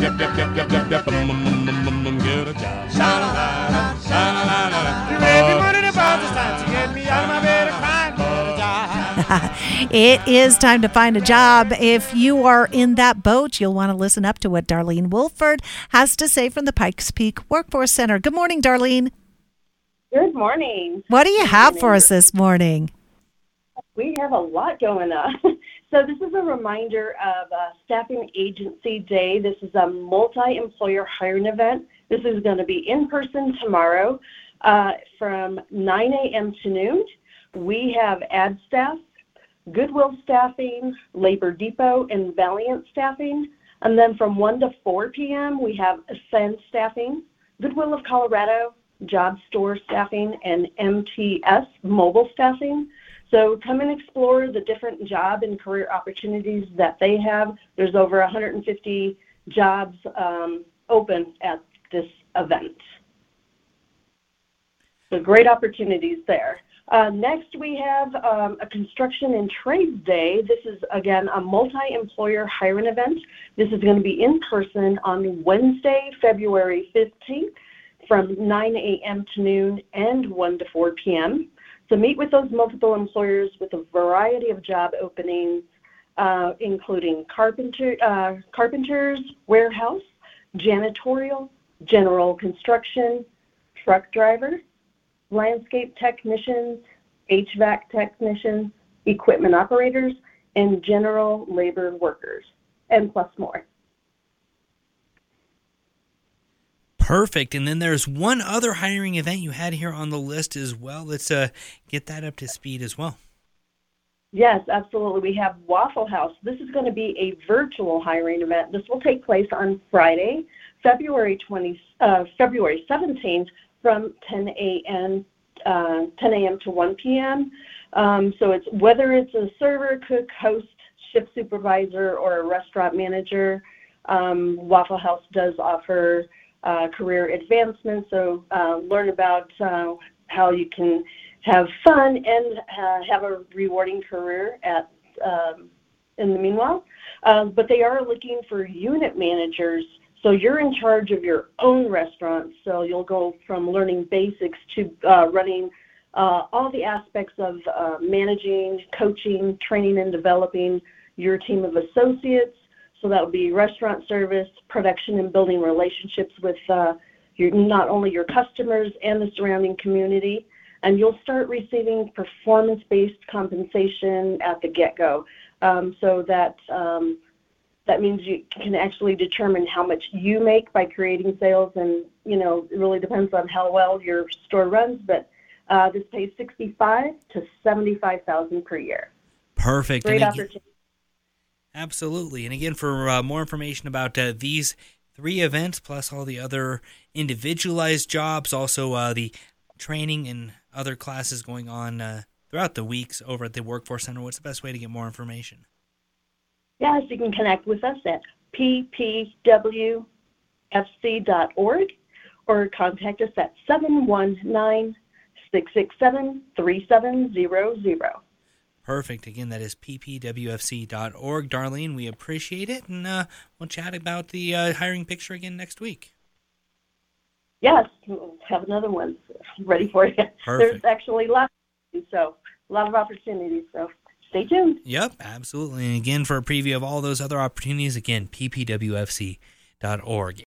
yep, yep, yep, yep, yep, yep, yep, get a job. Sha-la-la-la, sha-la-la-la. You made me put it about this time to get me out of my bed and crying for a job. It is time to find a job. If you are in that boat, you'll want to listen up to what Darlene Wolford has to say from the Pikes Peak Workforce Center. Good morning, Darlene. Good morning. What do you have for us this morning? We have a lot going on. So this is a reminder of uh, Staffing Agency Day. This is a multi-employer hiring event. This is going to be in person tomorrow uh, from 9 a.m. to noon. We have ad staff, Goodwill staffing, Labor Depot, and Valiant staffing. And then from 1 to 4 p.m., we have Ascend staffing, Goodwill of Colorado, Job Store staffing, and MTS mobile staffing. So come and explore the different job and career opportunities that they have. There's over 150 jobs um, open at this event. So great opportunities there. Uh, next, we have um, a construction and trades day. This is again a multi-employer hiring event. This is going to be in person on Wednesday, February 15th, from 9 a.m. to noon and 1 to 4 p.m. So meet with those multiple employers with a variety of job openings, uh, including carpenter, uh, carpenters, warehouse, janitorial, general construction, truck driver, landscape technicians, HVAC technicians, equipment operators, and general labor workers, and plus more. Perfect. And then there's one other hiring event you had here on the list as well. Let's uh, get that up to speed as well. Yes, absolutely. We have Waffle House. This is going to be a virtual hiring event. This will take place on Friday, February 20, uh, February 17th, from 10 a.m. Uh, 10 a.m. to 1 p.m. Um, so it's whether it's a server, cook, host, shift supervisor, or a restaurant manager. Um, Waffle House does offer uh, career advancement. So uh, learn about uh, how you can have fun and uh, have a rewarding career at um, in the meanwhile. Uh, but they are looking for unit managers. So you're in charge of your own restaurant. So you'll go from learning basics to uh, running all the aspects of managing, coaching, training, and developing your team of associates so that will be restaurant service, production, and building relationships with uh, your, not only your customers and the surrounding community. And you'll start receiving performance-based compensation at the get-go. Um, so that um, that means you can actually determine how much you make by creating sales, and you know it really depends on how well your store runs. But uh, this pays sixty-five to seventy-five thousand per year. Perfect. Great opportunity. Absolutely. And again, for uh, more information about uh, these three events, plus all the other individualized jobs, also uh, the training and other classes going on uh, throughout the weeks over at the Workforce Center, what's the best way to get more information? Yes, you can connect with us at ppwfc.org or contact us at 719 667 3700. Perfect. Again, that is ppwfc.org. Darlene, we appreciate it, and uh, we'll chat about the uh, hiring picture again next week. Yes, we'll have another one ready for you. Perfect. There's actually lots, so a lot of opportunities. So stay tuned. Yep, absolutely. And again, for a preview of all those other opportunities, again, ppwfc.org.